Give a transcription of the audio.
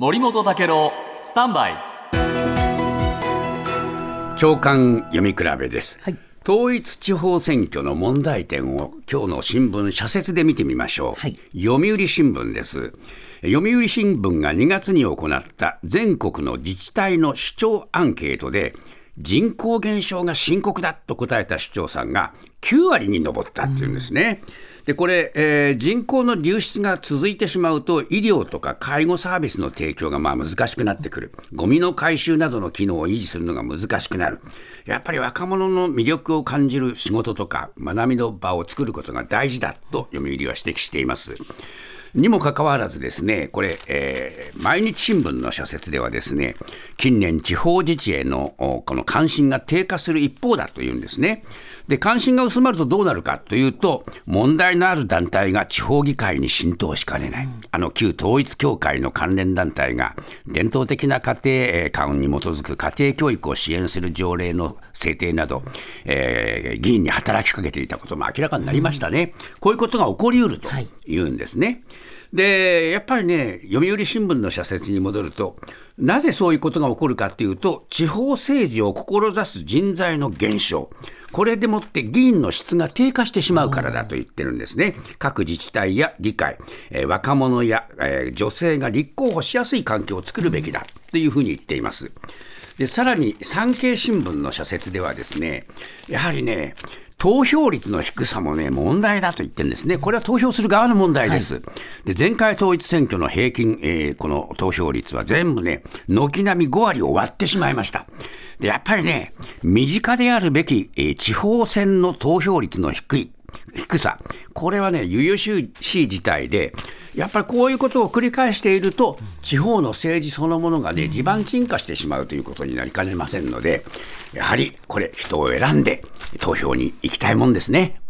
森本武郎スタンバイ。長官読み比べです、はい。統一地方選挙の問題点を今日の新聞社説で見てみましょう、はい。読売新聞です。読売新聞が2月に行った全国の自治体の首長アンケートで人口減少が深刻だと答えた首長さんが9割に上ったっていうんですね。でこれ、えー人口の流出が続いてしまうと、医療とか介護サービスの提供がまあ難しくなってくる、ゴミの回収などの機能を維持するのが難しくなる、やっぱり若者の魅力を感じる仕事とか、学びの場を作ることが大事だと読売は指摘しています。にもかかわらずですね、これ、えー毎日新聞の社説ではですね、近年地方自治へのおこの関心が低下する一方だというんですね。で、関心が薄まるとどうなるかというと、問題のある団体が地方議会に浸透しかねない。あの旧統一教会の関連団体が伝統的な家庭えー観に基づく家庭教育を支援する条例の制定など、えー議員に働きかけていたことも明らかになりましたね。こういうことが起こりうるとはい言うんですね。でやっぱりね、読売新聞の社説に戻ると、なぜそういうことが起こるかというと、地方政治を志す人材の減少、これでもって議員の質が低下してしまうからだと言ってるんですね。各自治体や議会、えー若者や、えー女性が立候補しやすい環境を作るべきだというふうに言っています。でさらに産経新聞の社説ではですね、やはりね、投票率の低さもね、問題だと言ってるんですね。これは投票する側の問題です。で、前回統一選挙の平均、えーこの投票率は全部ね、軒並み5割を割ってしまいました。で、やっぱりね、身近であるべき、えー地方選の投票率の低い、低さ、これはね、悠々しい事態で、やっぱりこういうことを繰り返していると、地方の政治そのものがね、地盤沈下してしまうということになりかねませんので、やはりこれ、人を選んで投票に行きたいもんですね。